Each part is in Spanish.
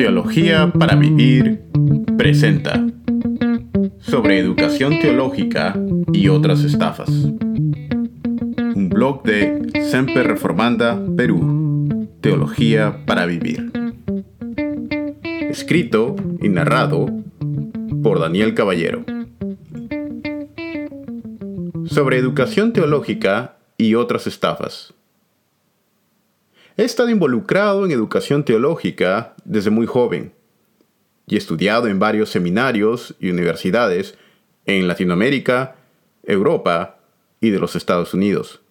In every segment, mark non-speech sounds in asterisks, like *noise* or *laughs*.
Teología para Vivir presenta sobre educación teológica y otras estafas. Un blog de Semper Reformanda, Perú. Teología para Vivir. Escrito y narrado por Daniel Caballero. Sobre educación teológica y otras estafas. He estado involucrado en educación teológica desde muy joven y he estudiado en varios seminarios y universidades en Latinoamérica, Europa y de los Estados Unidos.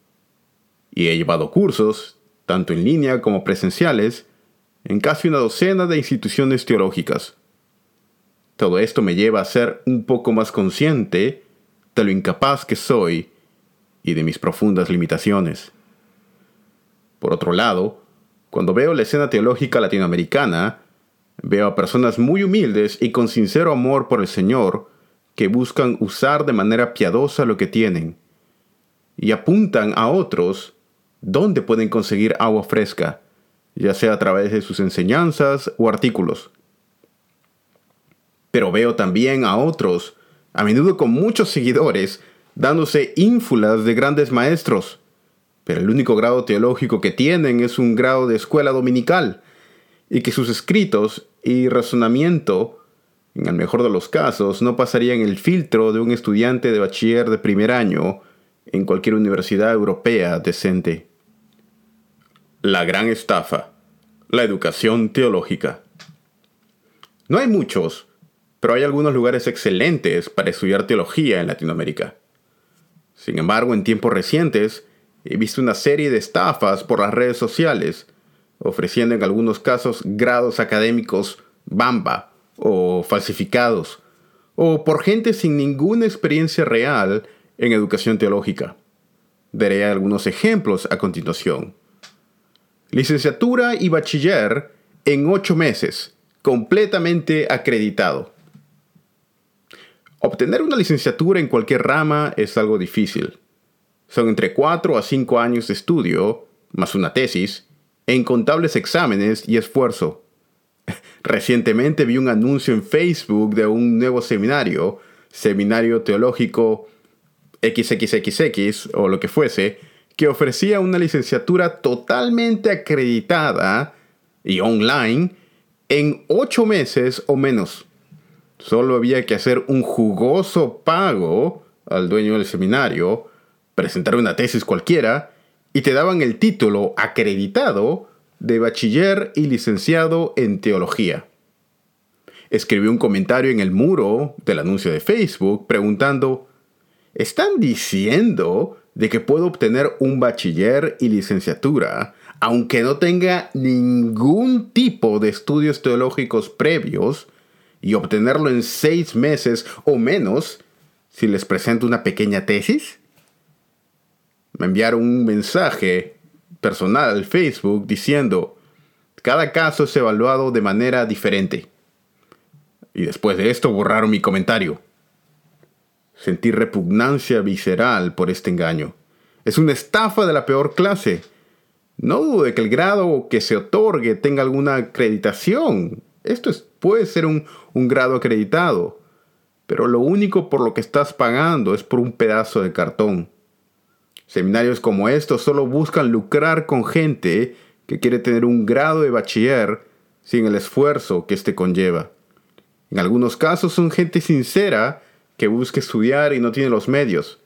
Y he llevado cursos, tanto en línea como presenciales, en casi una docena de instituciones teológicas. Todo esto me lleva a ser un poco más consciente de lo incapaz que soy y de mis profundas limitaciones. Por otro lado, cuando veo la escena teológica latinoamericana, veo a personas muy humildes y con sincero amor por el Señor que buscan usar de manera piadosa lo que tienen y apuntan a otros dónde pueden conseguir agua fresca, ya sea a través de sus enseñanzas o artículos. Pero veo también a otros, a menudo con muchos seguidores, dándose ínfulas de grandes maestros, pero el único grado teológico que tienen es un grado de escuela dominical, y que sus escritos y razonamiento, en el mejor de los casos, no pasarían el filtro de un estudiante de bachiller de primer año en cualquier universidad europea decente. La gran estafa, la educación teológica. No hay muchos, pero hay algunos lugares excelentes para estudiar teología en Latinoamérica. Sin embargo, en tiempos recientes, he visto una serie de estafas por las redes sociales, ofreciendo en algunos casos grados académicos bamba o falsificados, o por gente sin ninguna experiencia real en educación teológica. Daré algunos ejemplos a continuación. Licenciatura y bachiller en ocho meses, completamente acreditado. Obtener una licenciatura en cualquier rama es algo difícil. Son entre 4 a 5 años de estudio, más una tesis, e incontables exámenes y esfuerzo. *laughs* Recientemente vi un anuncio en Facebook de un nuevo seminario, Seminario Teológico XXXX o lo que fuese, que ofrecía una licenciatura totalmente acreditada y online en 8 meses o menos. Solo había que hacer un jugoso pago al dueño del seminario, presentar una tesis cualquiera y te daban el título acreditado de bachiller y licenciado en teología. Escribí un comentario en el muro del anuncio de Facebook preguntando, ¿están diciendo de que puedo obtener un bachiller y licenciatura aunque no tenga ningún tipo de estudios teológicos previos y obtenerlo en seis meses o menos si les presento una pequeña tesis? Me enviaron un mensaje personal al Facebook diciendo, cada caso es evaluado de manera diferente. Y después de esto borraron mi comentario. Sentí repugnancia visceral por este engaño. Es una estafa de la peor clase. No dudo de que el grado que se otorgue tenga alguna acreditación. Esto es, puede ser un grado acreditado, pero lo único por lo que estás pagando es por un pedazo de cartón. Seminarios como estos solo buscan lucrar con gente que quiere tener un grado de bachiller sin el esfuerzo que éste conlleva. En algunos casos son gente sincera que busca estudiar y no tiene los medios,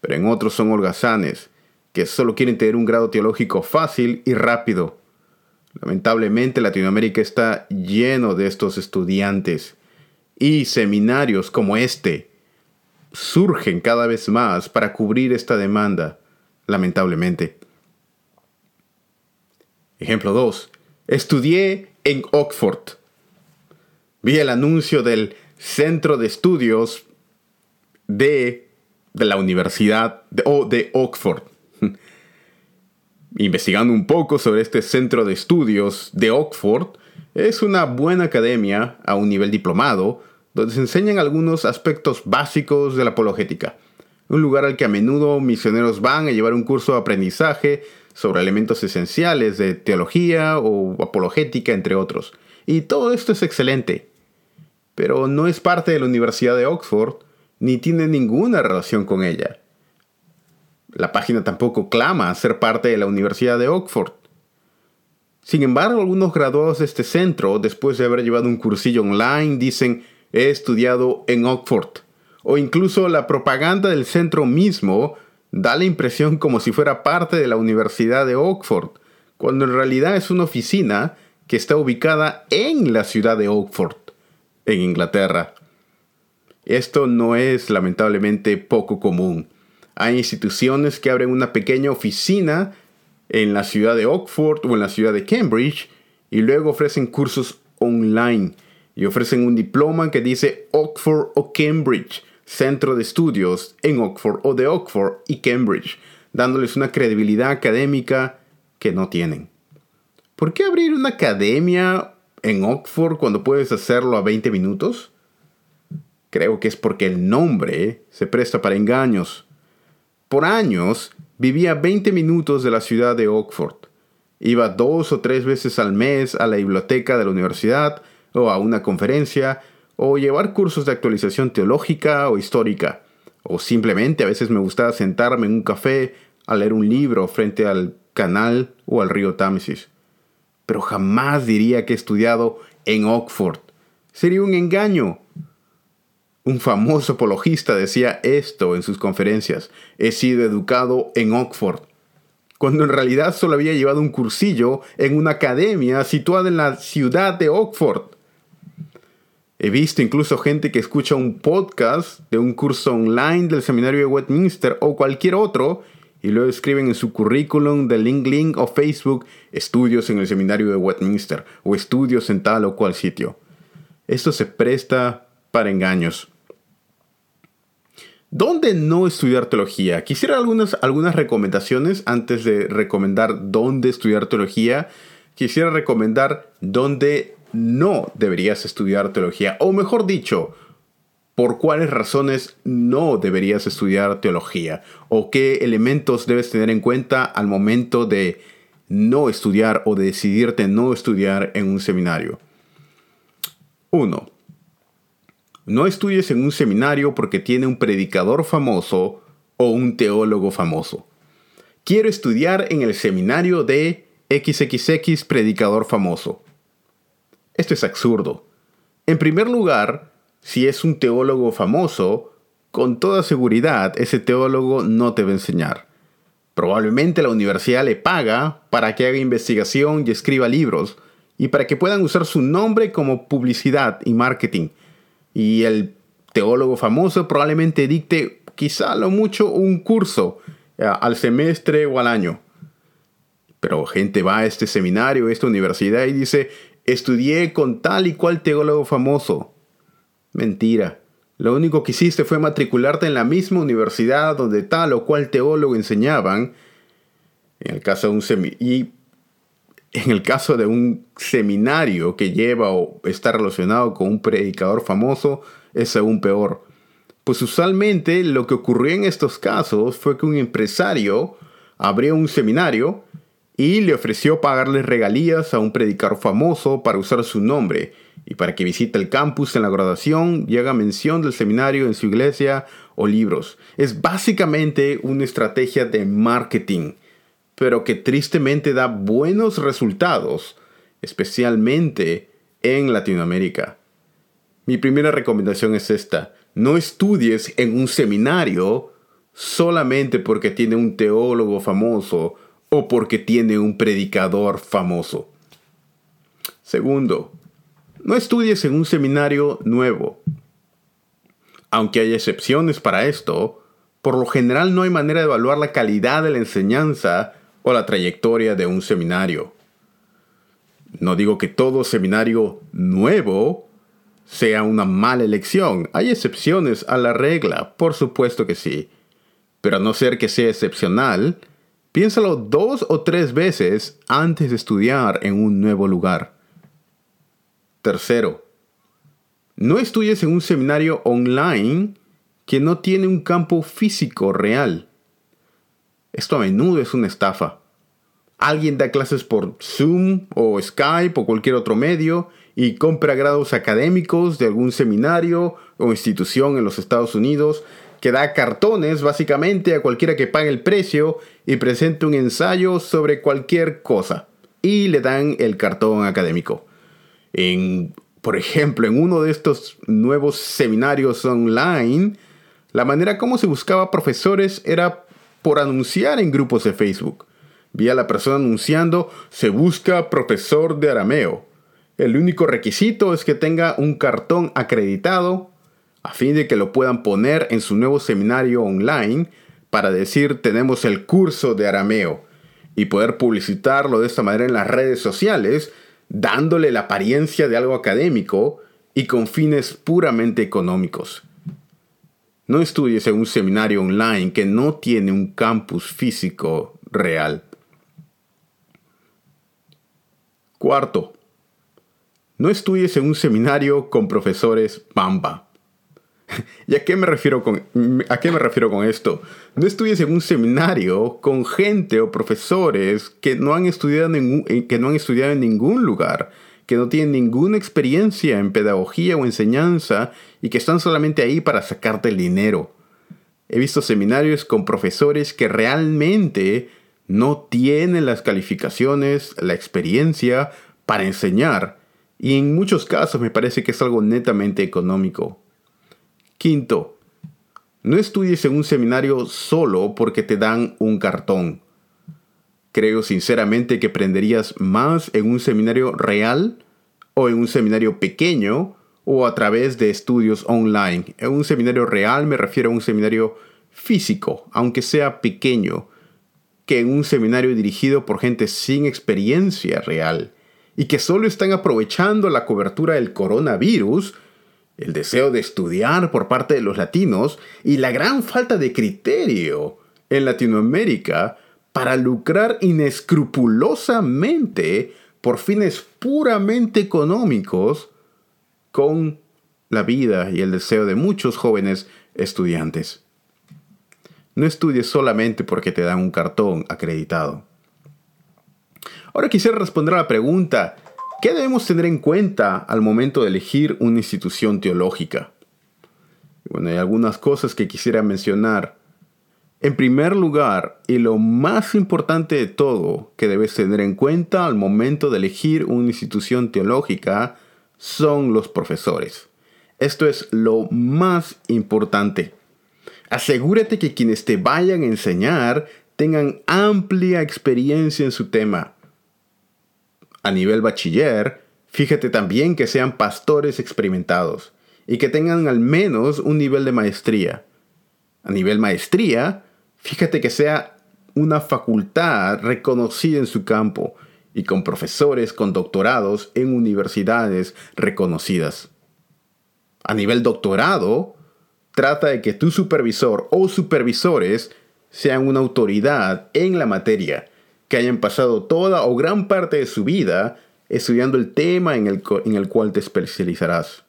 pero en otros son holgazanes que solo quieren tener un grado teológico fácil y rápido. Lamentablemente Latinoamérica está lleno de estos estudiantes y seminarios como este surgen cada vez más para cubrir esta demanda, lamentablemente. Ejemplo 2. Estudié en Oxford. Vi el anuncio del Centro de Estudios de, de la Universidad de, de Oxford *laughs* investigando un poco sobre este centro de estudios de Oxford, es una buena academia a un nivel diplomado, donde se enseñan algunos aspectos básicos de la apologética. Un lugar al que a menudo misioneros van a llevar un curso de aprendizaje sobre elementos esenciales de teología o apologética, entre otros. y todo esto es excelente. Pero no es parte de la Universidad de Oxford, ni tiene ninguna relación con ella. La página tampoco clama ser parte de la Universidad de Oxford. Sin embargo, algunos graduados de este centro, después de haber llevado un cursillo online, dicen, he estudiado en Oxford. O incluso la propaganda del centro mismo da la impresión como si fuera parte de la Universidad de Oxford, cuando en realidad es una oficina que está ubicada en la ciudad de Oxford, en Inglaterra. Esto no es lamentablemente poco común. Hay instituciones que abren una pequeña oficina en la ciudad de Oxford o en la ciudad de Cambridge y luego ofrecen cursos online y ofrecen un diploma que dice Oxford o Cambridge, centro de estudios en Oxford o de Oxford y Cambridge, dándoles una credibilidad académica que no tienen. ¿Por qué abrir una academia en Oxford cuando puedes hacerlo a 20 minutos? Creo que es porque el nombre se presta para engaños. Por años vivía 20 minutos de la ciudad de Oxford. Iba dos o tres veces al mes a la biblioteca de la universidad o a una conferencia o llevar cursos de actualización teológica o histórica. O simplemente a veces me gustaba sentarme en un café a leer un libro frente al canal o al río Támesis. Pero jamás diría que he estudiado en Oxford. Sería un engaño. Un famoso apologista decía esto en sus conferencias. He sido educado en Oxford. Cuando en realidad solo había llevado un cursillo en una academia situada en la ciudad de Oxford. He visto incluso gente que escucha un podcast de un curso online del seminario de Westminster o cualquier otro y luego escriben en su currículum de LinkedIn o Facebook estudios en el seminario de Westminster o estudios en tal o cual sitio. Esto se presta para engaños. ¿Dónde no estudiar teología? Quisiera algunas, algunas recomendaciones antes de recomendar dónde estudiar teología. Quisiera recomendar dónde no deberías estudiar teología. O mejor dicho, por cuáles razones no deberías estudiar teología. O qué elementos debes tener en cuenta al momento de no estudiar o de decidirte no estudiar en un seminario. 1. No estudies en un seminario porque tiene un predicador famoso o un teólogo famoso. Quiero estudiar en el seminario de XXX predicador famoso. Esto es absurdo. En primer lugar, si es un teólogo famoso, con toda seguridad ese teólogo no te va a enseñar. Probablemente la universidad le paga para que haga investigación y escriba libros, y para que puedan usar su nombre como publicidad y marketing y el teólogo famoso probablemente dicte quizá lo mucho un curso eh, al semestre o al año. Pero gente va a este seminario, a esta universidad y dice, estudié con tal y cual teólogo famoso. Mentira. Lo único que hiciste fue matricularte en la misma universidad donde tal o cual teólogo enseñaban. En el caso de un en el caso de un seminario que lleva o está relacionado con un predicador famoso, es aún peor. Pues usualmente lo que ocurrió en estos casos fue que un empresario abrió un seminario y le ofreció pagarle regalías a un predicador famoso para usar su nombre y para que visite el campus en la graduación y haga mención del seminario en su iglesia o libros. Es básicamente una estrategia de marketing pero que tristemente da buenos resultados, especialmente en Latinoamérica. Mi primera recomendación es esta. No estudies en un seminario solamente porque tiene un teólogo famoso o porque tiene un predicador famoso. Segundo, no estudies en un seminario nuevo. Aunque hay excepciones para esto, por lo general no hay manera de evaluar la calidad de la enseñanza o la trayectoria de un seminario. No digo que todo seminario nuevo sea una mala elección. Hay excepciones a la regla, por supuesto que sí. Pero a no ser que sea excepcional, piénsalo dos o tres veces antes de estudiar en un nuevo lugar. Tercero, no estudies en un seminario online que no tiene un campo físico real. Esto a menudo es una estafa. Alguien da clases por Zoom o Skype o cualquier otro medio y compra grados académicos de algún seminario o institución en los Estados Unidos que da cartones básicamente a cualquiera que pague el precio y presente un ensayo sobre cualquier cosa. Y le dan el cartón académico. En, por ejemplo, en uno de estos nuevos seminarios online, la manera como se buscaba profesores era por anunciar en grupos de Facebook. Vi a la persona anunciando, se busca profesor de arameo. El único requisito es que tenga un cartón acreditado a fin de que lo puedan poner en su nuevo seminario online para decir tenemos el curso de arameo y poder publicitarlo de esta manera en las redes sociales, dándole la apariencia de algo académico y con fines puramente económicos. No estudies en un seminario online que no tiene un campus físico real. Cuarto, no estudies en un seminario con profesores Bamba. *laughs* ¿Y a qué, me refiero con, a qué me refiero con esto? No estudies en un seminario con gente o profesores que no han estudiado, en, que no han estudiado en ningún lugar, que no tienen ninguna experiencia en pedagogía o enseñanza y que están solamente ahí para sacarte el dinero. He visto seminarios con profesores que realmente no tienen las calificaciones, la experiencia para enseñar. Y en muchos casos me parece que es algo netamente económico. Quinto, no estudies en un seminario solo porque te dan un cartón. Creo sinceramente que aprenderías más en un seminario real o en un seminario pequeño o a través de estudios online. En un seminario real me refiero a un seminario físico, aunque sea pequeño, que en un seminario dirigido por gente sin experiencia real y que solo están aprovechando la cobertura del coronavirus el deseo de estudiar por parte de los latinos y la gran falta de criterio en Latinoamérica para lucrar inescrupulosamente por fines puramente económicos con la vida y el deseo de muchos jóvenes estudiantes. No estudies solamente porque te dan un cartón acreditado. Ahora quisiera responder a la pregunta, ¿Qué debemos tener en cuenta al momento de elegir una institución teológica? Bueno, hay algunas cosas que quisiera mencionar. En primer lugar, y lo más importante de todo que debes tener en cuenta al momento de elegir una institución teológica son los profesores. Esto es lo más importante. Asegúrate que quienes te vayan a enseñar tengan amplia experiencia en su tema a nivel bachiller, fíjate también que sean pastores experimentados y que tengan al menos un nivel de maestría. A nivel maestría, fíjate que sea una facultad reconocida en su campo y con profesores con doctorados en universidades reconocidas. A nivel doctorado, trata de que tu supervisor o supervisores sean una autoridad en la materia que hayan pasado toda o gran parte de su vida estudiando el tema en el, en el cual te especializarás.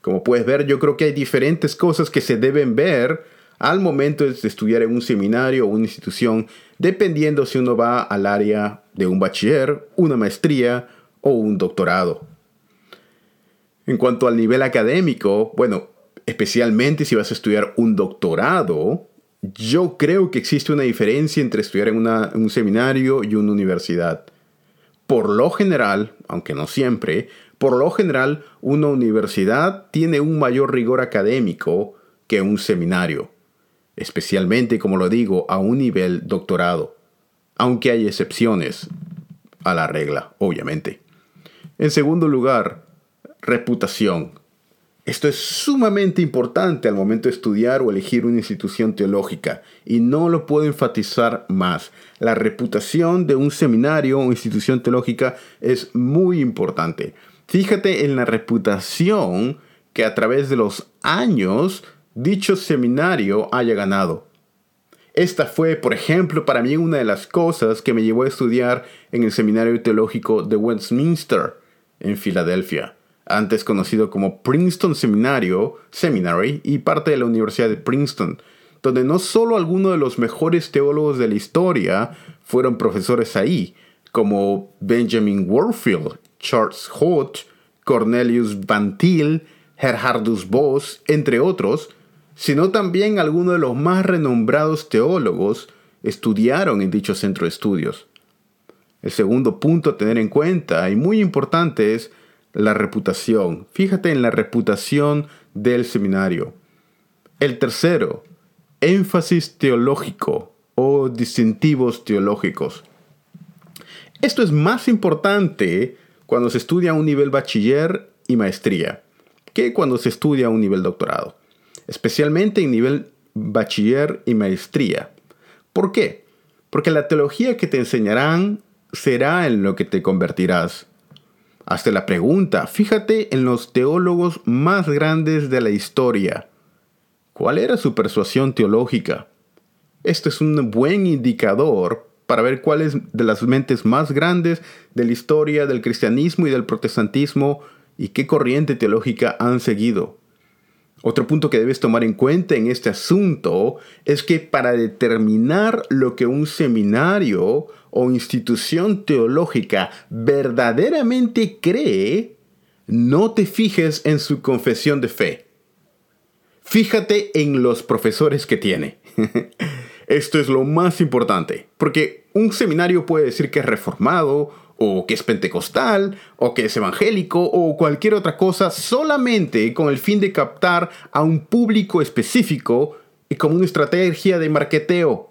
Como puedes ver, yo creo que hay diferentes cosas que se deben ver al momento de estudiar en un seminario o una institución, dependiendo si uno va al área de un bachiller, una maestría o un doctorado. En cuanto al nivel académico, bueno, especialmente si vas a estudiar un doctorado, yo creo que existe una diferencia entre estudiar en, un seminario y una universidad. Por lo general, aunque no siempre, por lo general una universidad tiene un mayor rigor académico que un seminario, especialmente, como lo digo, a un nivel doctorado, aunque hay excepciones a la regla, obviamente. En segundo lugar, reputación. Esto es sumamente importante al momento de estudiar o elegir una institución teológica y no lo puedo enfatizar más. La reputación de un seminario o institución teológica es muy importante. Fíjate en la reputación que a través de los años dicho seminario haya ganado. Esta fue, por ejemplo, para mí una de las cosas que me llevó a estudiar en el Seminario Teológico de Westminster, en Filadelfia antes conocido como Princeton Seminario, Seminary, y parte de la Universidad de Princeton, donde no solo algunos de los mejores teólogos de la historia fueron profesores ahí, como Benjamin Warfield, Charles Hodge, Cornelius Van Til, Gerhardus Voss, entre otros, sino también algunos de los más renombrados teólogos estudiaron en dicho centro de estudios. El segundo punto a tener en cuenta, y muy importante, es la reputación. Fíjate en la reputación del seminario. El tercero, énfasis teológico o distintivos teológicos. Esto es más importante cuando se estudia a un nivel bachiller y maestría que cuando se estudia a un nivel doctorado, especialmente en nivel bachiller y maestría. ¿Por qué? Porque la teología que te enseñarán será en lo que te convertirás. Hasta la pregunta, fíjate en los teólogos más grandes de la historia. ¿Cuál era su persuasión teológica? Esto es un buen indicador para ver cuáles de las mentes más grandes de la historia del cristianismo y del protestantismo y qué corriente teológica han seguido. Otro punto que debes tomar en cuenta en este asunto es que para determinar lo que un seminario o institución teológica verdaderamente cree, no te fijes en su confesión de fe. Fíjate en los profesores que tiene. *laughs* Esto es lo más importante, porque un seminario puede decir que es reformado o que es pentecostal, o que es evangélico, o cualquier otra cosa, solamente con el fin de captar a un público específico y como una estrategia de marketeo.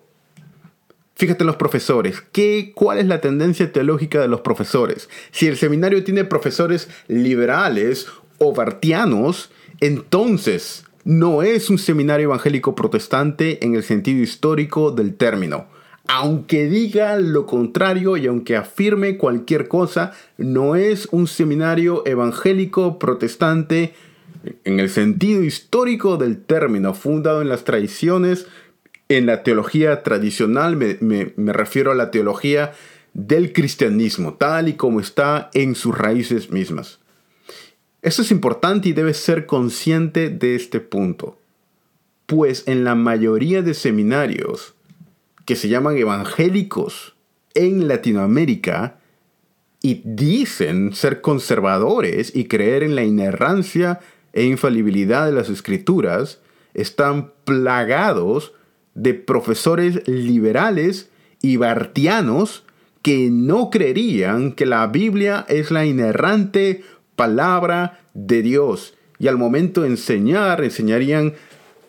Fíjate en los profesores. ¿Qué, ¿Cuál es la tendencia teológica de los profesores? Si el seminario tiene profesores liberales o bartianos, entonces no es un seminario evangélico protestante en el sentido histórico del término aunque diga lo contrario y aunque afirme cualquier cosa, no es un seminario evangélico protestante en el sentido histórico del término, fundado en las tradiciones, en la teología tradicional, me, refiero a la teología del cristianismo, tal y como está en sus raíces mismas. Eso es importante y debes ser consciente de este punto, pues en la mayoría de seminarios, que se llaman evangélicos en Latinoamérica y dicen ser conservadores y creer en la inerrancia e infalibilidad de las escrituras, están plagados de profesores liberales y bartianos que no creerían que la Biblia es la inerrante palabra de Dios. Y al momento de enseñar, enseñarían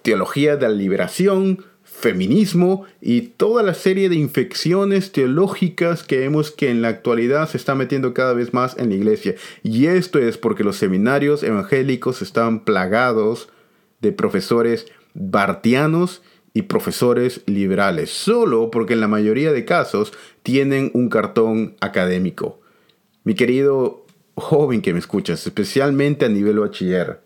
teología de la liberación, feminismo y toda la serie de infecciones teológicas que vemos que en la actualidad se está metiendo cada vez más en la iglesia. Y esto es porque los seminarios evangélicos están plagados de profesores bartianos y profesores liberales, solo porque en la mayoría de casos tienen un cartón académico. Mi querido joven que me escuchas, especialmente a nivel bachiller,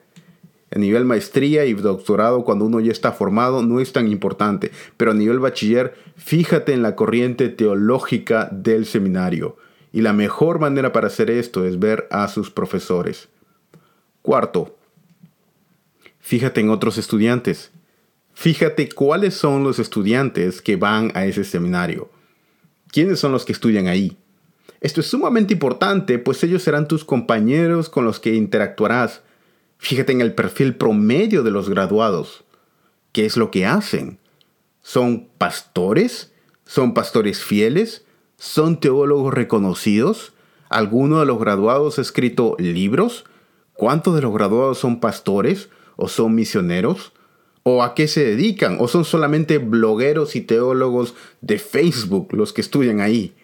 a nivel maestría y doctorado, cuando uno ya está formado, no es tan importante. Pero a nivel bachiller, fíjate en la corriente teológica del seminario. Y la mejor manera para hacer esto es ver a sus profesores. Cuarto, fíjate en otros estudiantes. Fíjate cuáles son los estudiantes que van a ese seminario. ¿Quiénes son los que estudian ahí? Esto es sumamente importante, pues ellos serán tus compañeros con los que interactuarás Fíjate en el perfil promedio de los graduados. ¿Qué es lo que hacen? ¿Son pastores? ¿Son pastores fieles? ¿Son teólogos reconocidos? ¿Alguno de los graduados ha escrito libros? ¿Cuántos de los graduados son pastores o son misioneros? ¿O a qué se dedican? ¿O son solamente blogueros y teólogos de Facebook los que estudian ahí?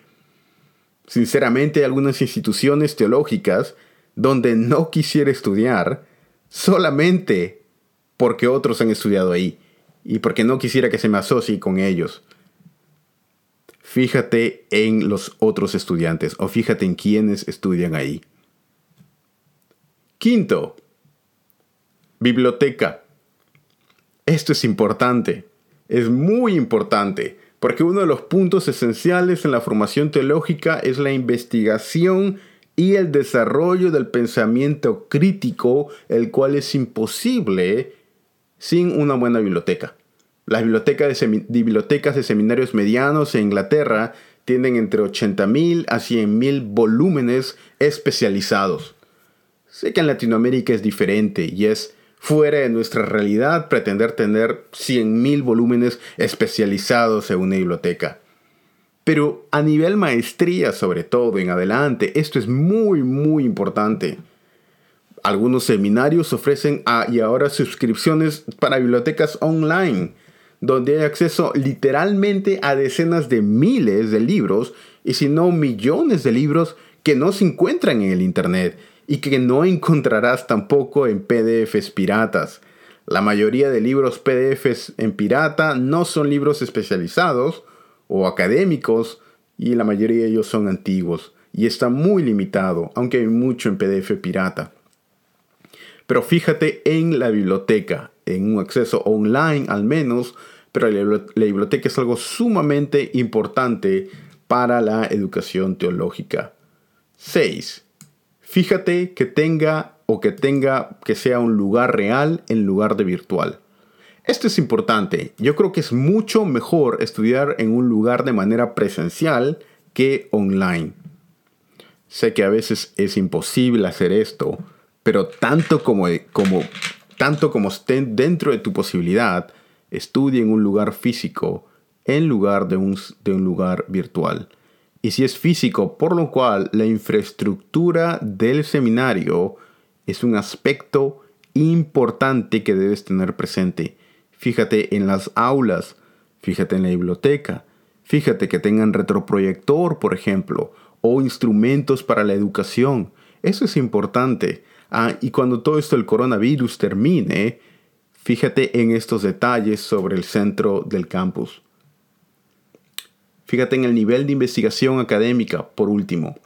Sinceramente hay algunas instituciones teológicas donde no quisiera estudiar solamente porque otros han estudiado ahí y porque no quisiera que se me asocie con ellos. Fíjate en los otros estudiantes o fíjate en quienes estudian ahí. Quinto, biblioteca. Esto es importante, es muy importante, porque uno de los puntos esenciales en la formación teológica es la investigación y el desarrollo del pensamiento crítico, el cual es imposible sin una buena biblioteca. Las bibliotecas de, bibliotecas de seminarios medianos en Inglaterra tienen entre 80.000 a 100.000 volúmenes especializados. Sé que en Latinoamérica es diferente y es fuera de nuestra realidad pretender tener 100.000 volúmenes especializados en una biblioteca. Pero a nivel maestría, sobre todo en adelante, esto es muy, muy importante. Algunos seminarios ofrecen a, y ahora suscripciones para bibliotecas online, donde hay acceso literalmente a decenas de miles de libros, y si no millones de libros que no se encuentran en el Internet y que no encontrarás tampoco en PDFs piratas. La mayoría de libros PDFs en pirata no son libros especializados o académicos y la mayoría de ellos son antiguos y está muy limitado, aunque hay mucho en PDF pirata. Pero fíjate en la biblioteca, en un acceso online al menos, pero la biblioteca es algo sumamente importante para la educación teológica. 6. Fíjate que tenga o que tenga que sea un lugar real en lugar de virtual. Esto es importante. Yo creo que es mucho mejor estudiar en un lugar de manera presencial que online. Sé que a veces es imposible hacer esto, pero tanto como, tanto como estén dentro de tu posibilidad, estudie en un lugar físico en lugar de un, de un lugar virtual. Y si es físico, por lo cual la infraestructura del seminario es un aspecto importante que debes tener presente. Fíjate en las aulas, fíjate en la biblioteca, fíjate que tengan retroproyector, por ejemplo, o instrumentos para la educación. Eso es importante. Ah, y cuando todo esto del coronavirus termine, fíjate en estos detalles sobre el centro del campus. Fíjate en el nivel de investigación académica, por último.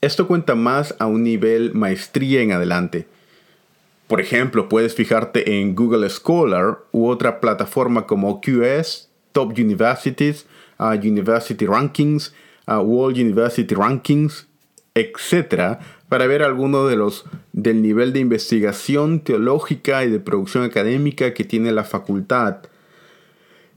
Esto cuenta más a un nivel maestría en adelante. Por ejemplo, puedes fijarte en Google Scholar u otra plataforma como QS, Top Universities, uh, University Rankings, uh, World University Rankings, etc., para ver alguno de los del nivel de investigación teológica y de producción académica que tiene la facultad.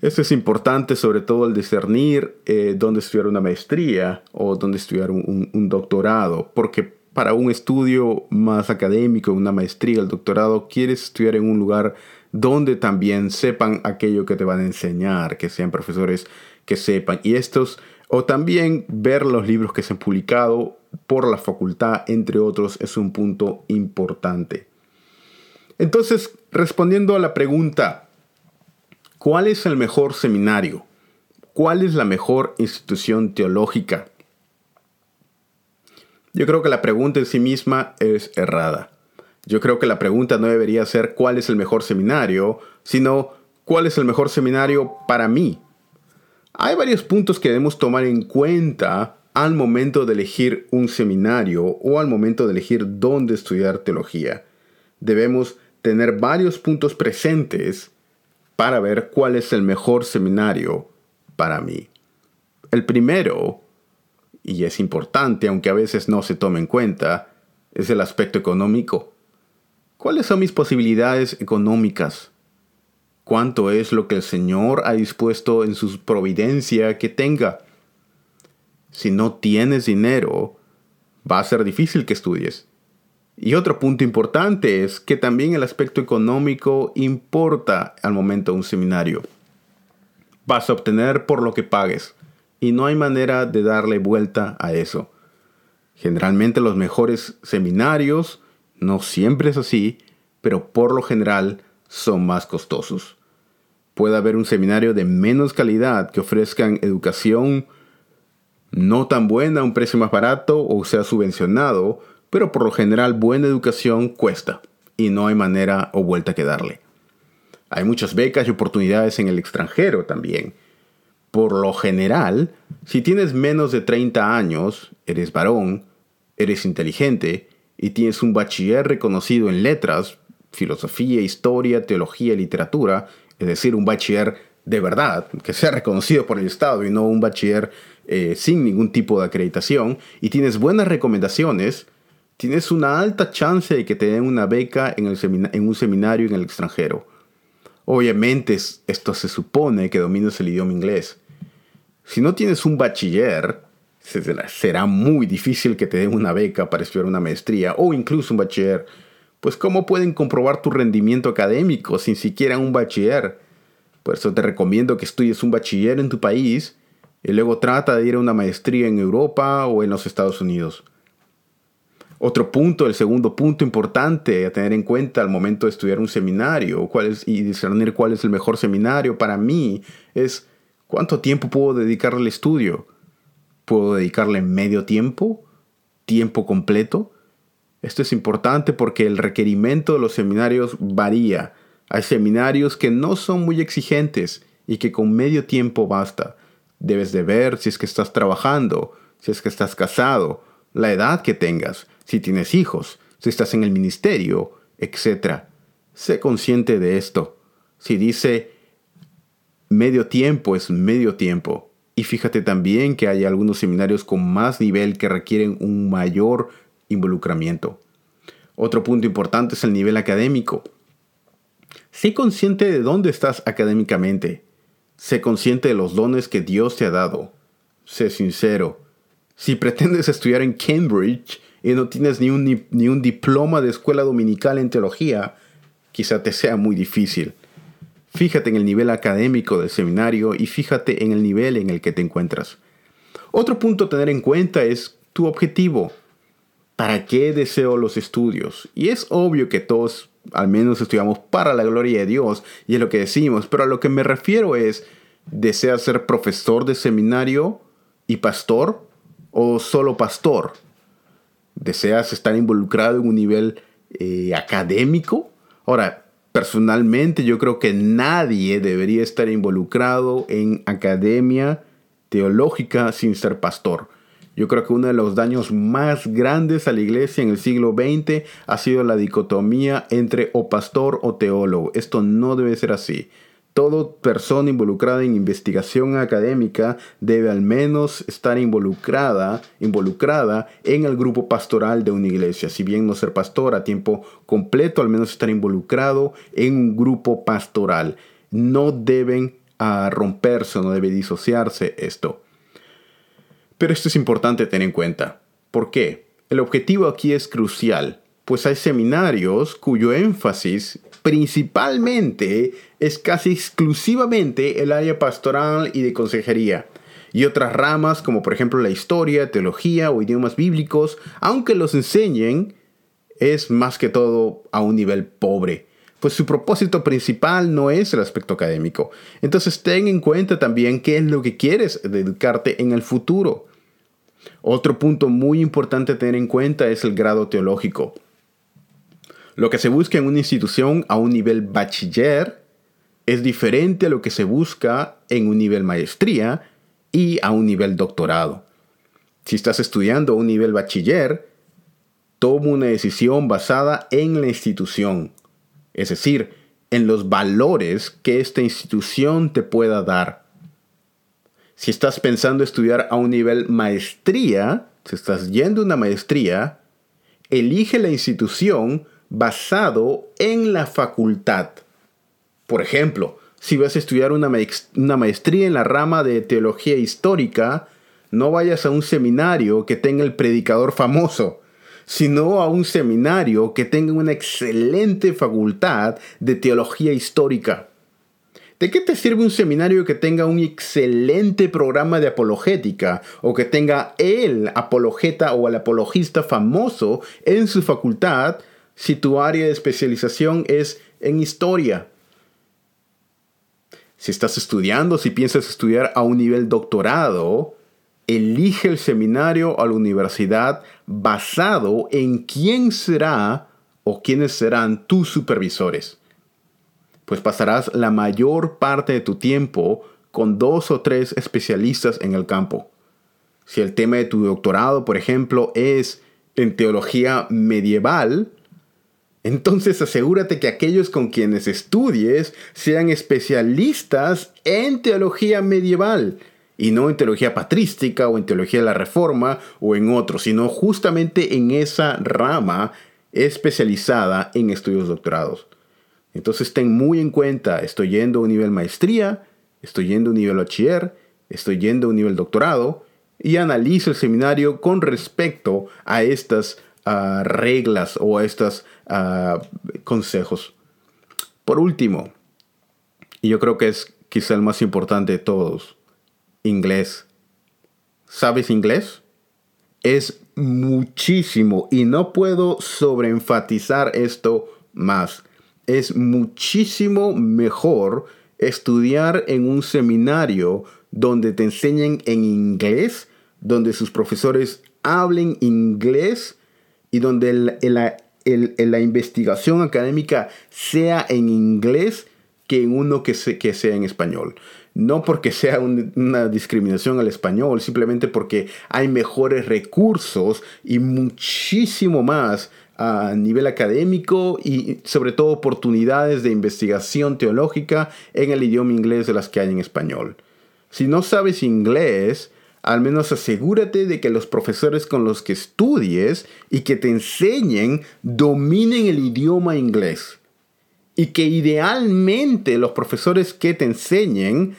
Esto es importante, sobre todo el discernir eh, dónde estudiar una maestría o dónde estudiar un, un, doctorado, porque para un estudio más académico, una maestría, el doctorado, quieres estudiar en un lugar donde también sepan aquello que te van a enseñar, que sean profesores que sepan. Y estos, o también ver los libros que se han publicado por la facultad, entre otros, es un punto importante. Entonces, respondiendo a la pregunta, ¿cuál es el mejor seminario? ¿Cuál es la mejor institución teológica? Yo creo que la pregunta en sí misma es errada. Yo creo que la pregunta no debería ser cuál es el mejor seminario, sino cuál es el mejor seminario para mí. Hay varios puntos que debemos tomar en cuenta al momento de elegir un seminario o al momento de elegir dónde estudiar teología. Debemos tener varios puntos presentes para ver cuál es el mejor seminario para mí. El primero, y es importante aunque a veces no se tome en cuenta, es el aspecto económico. ¿Cuáles son mis posibilidades económicas? ¿Cuánto es lo que el Señor ha dispuesto en su providencia que tenga? si no tienes dinero, va a ser difícil que estudies. Y otro punto importante es que también el aspecto económico importa al momento de un seminario. Vas a obtener por lo que pagues y no hay manera de darle vuelta a eso. Generalmente los mejores seminarios, no siempre es así, pero por lo general son más costosos. Puede haber un seminario de menos calidad que ofrezcan educación no tan buena a un precio más barato o sea subvencionado, pero por lo general buena educación cuesta y no hay manera o vuelta que darle. Hay muchas becas y oportunidades en el extranjero también. Por lo general, si tienes menos de 30 años, eres varón, eres inteligente y tienes un bachiller reconocido en letras, filosofía, historia, teología literatura, es decir, un bachiller de verdad, que sea reconocido por el Estado y no un bachiller eh, sin ningún tipo de acreditación, y tienes buenas recomendaciones, tienes una alta chance de que te den una beca en, en un seminario en el extranjero. Obviamente esto se supone que dominas el idioma inglés. Si no tienes un bachiller, será muy difícil que te den una beca para estudiar una maestría o incluso un bachiller. Pues ¿cómo pueden comprobar tu rendimiento académico sin siquiera un bachiller? Por eso te recomiendo que estudies un bachiller en tu país y luego trata de ir a una maestría en Europa o en los Estados Unidos. Otro punto, el segundo punto importante a tener en cuenta al momento de estudiar un seminario cuál es, y discernir cuál es el mejor seminario para mí es cuánto tiempo puedo dedicarle al estudio. ¿Puedo dedicarle medio tiempo? ¿Tiempo completo? Esto es importante porque el requerimiento de los seminarios varía. Hay seminarios que no son muy exigentes y que con medio tiempo basta. Debes de ver si es que estás trabajando, si es que estás casado, la edad que tengas, si tienes hijos, si estás en el ministerio, etc. Sé consciente de esto. Si dice medio tiempo es medio tiempo. Y fíjate también que hay algunos seminarios con más nivel que requieren un mayor involucramiento. Otro punto importante es el nivel académico. Sé consciente de dónde estás académicamente. Sé consciente de los dones que Dios te ha dado. Sé sincero. Si pretendes estudiar en Cambridge y no tienes ni un, ni, un diploma de escuela dominical en teología, quizá te sea muy difícil. Fíjate en el nivel académico del seminario y fíjate en el nivel en el que te encuentras. Otro punto a tener en cuenta es tu objetivo. ¿Para qué deseo los estudios? Y es obvio que todos al menos estudiamos para la gloria de Dios y es lo que decimos, pero a lo que me refiero es, ¿deseas ser profesor de seminario y pastor o solo pastor? ¿Deseas estar involucrado en un nivel eh, académico? Ahora, personalmente yo creo que nadie debería estar involucrado en academia teológica sin ser pastor. Yo creo que uno de los daños más grandes a la iglesia en el siglo XX ha sido la dicotomía entre o pastor o teólogo. Esto no debe ser así. Toda persona involucrada en investigación académica debe al menos estar involucrada, involucrada en el grupo pastoral de una iglesia. Si bien no ser pastor a tiempo completo, al menos estar involucrado en un grupo pastoral. No deben ah, romperse, no debe disociarse esto. Pero esto es importante tener en cuenta. ¿Por qué? El objetivo aquí es crucial, pues hay seminarios cuyo énfasis principalmente es casi exclusivamente el área pastoral y de consejería, y otras ramas como por ejemplo la historia, teología o idiomas bíblicos, aunque los enseñen, es más que todo a un nivel pobre, pues su propósito principal no es el aspecto académico. Entonces ten en cuenta también qué es lo que quieres dedicarte en el futuro. Otro punto muy importante a tener en cuenta es el grado teológico. Lo que se busca en una institución a un nivel bachiller es diferente a lo que se busca en un nivel maestría y a un nivel doctorado. Si estás estudiando a un nivel bachiller, toma una decisión basada en la institución, es decir, en los valores que esta institución te pueda dar. Si estás pensando estudiar a un nivel maestría, si estás yendo a una maestría, elige la institución basado en la facultad. Por ejemplo, si vas a estudiar una, maestría en la rama de teología histórica, no vayas a un seminario que tenga el predicador famoso, sino a un seminario que tenga una excelente facultad de teología histórica. ¿De qué te sirve un seminario que tenga un excelente programa de apologética o que tenga el apologeta o el apologista famoso en su facultad si tu área de especialización es en historia. Si estás estudiando, si piensas estudiar a un nivel doctorado, elige el seminario o la universidad basado en quién será o quiénes serán tus supervisores. Pues pasarás la mayor parte de tu tiempo con dos o tres especialistas en el campo. Si el tema de tu doctorado, por ejemplo, es en teología medieval, entonces asegúrate que aquellos con quienes estudies sean especialistas en teología medieval y no en teología patrística o en teología de la reforma o en otro, sino justamente en esa rama especializada en estudios doctorados. Entonces ten muy en cuenta, estoy yendo a un nivel maestría, estoy yendo a un nivel bachiller, estoy yendo a un nivel doctorado y analizo el seminario con respecto a estas ah, reglas o a estos ah, consejos. Por último, y yo creo que es quizá el más importante de todos, inglés. ¿Sabes inglés? Es muchísimo y no puedo sobreenfatizar esto más. Es muchísimo mejor estudiar en un seminario donde te enseñen en inglés, donde sus profesores hablen inglés y donde la investigación académica sea en inglés que en uno que, que sea en español. No porque sea una discriminación al español, simplemente porque hay mejores recursos y muchísimo más a nivel académico y sobre todo oportunidades de investigación teológica en el idioma inglés de las que hay en español. Si no sabes inglés, al menos asegúrate de que los profesores con los que estudies y que te enseñen dominen el idioma inglés. Y que idealmente los profesores que te enseñen,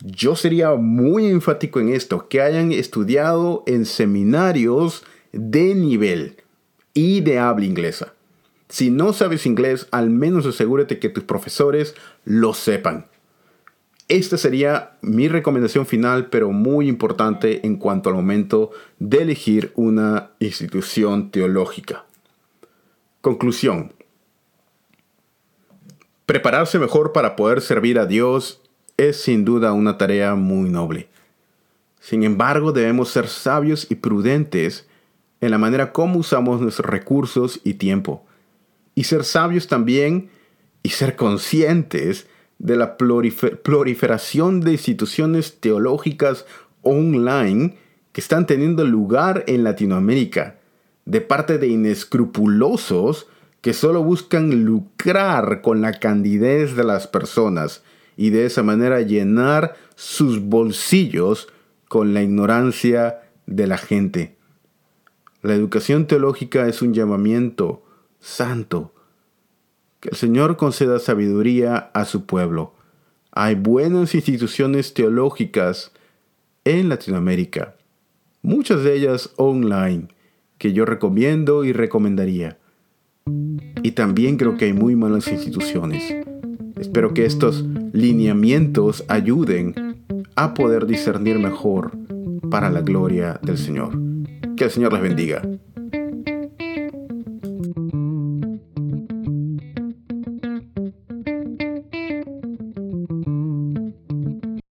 yo sería muy enfático en esto, que hayan estudiado en seminarios de nivel y de habla inglesa. Si no sabes inglés, al menos asegúrate que tus profesores lo sepan. Esta sería mi recomendación final, pero muy importante en cuanto al momento de elegir una institución teológica. Conclusión. Prepararse mejor para poder servir a Dios es sin duda una tarea muy noble. Sin embargo, debemos ser sabios y prudentes en la manera como usamos nuestros recursos y tiempo. Y ser sabios también y ser conscientes de la proliferación de instituciones teológicas online que están teniendo lugar en Latinoamérica, de parte de inescrupulosos que solo buscan lucrar con la candidez de las personas y de esa manera llenar sus bolsillos con la ignorancia de la gente. La educación teológica es un llamamiento santo. El Señor conceda sabiduría a su pueblo. Hay buenas instituciones teológicas en Latinoamérica, muchas de ellas online, que yo recomiendo y recomendaría. Y también creo que hay muy malas instituciones. Espero que estos lineamientos ayuden a poder discernir mejor para la gloria del Señor. Que el Señor les bendiga.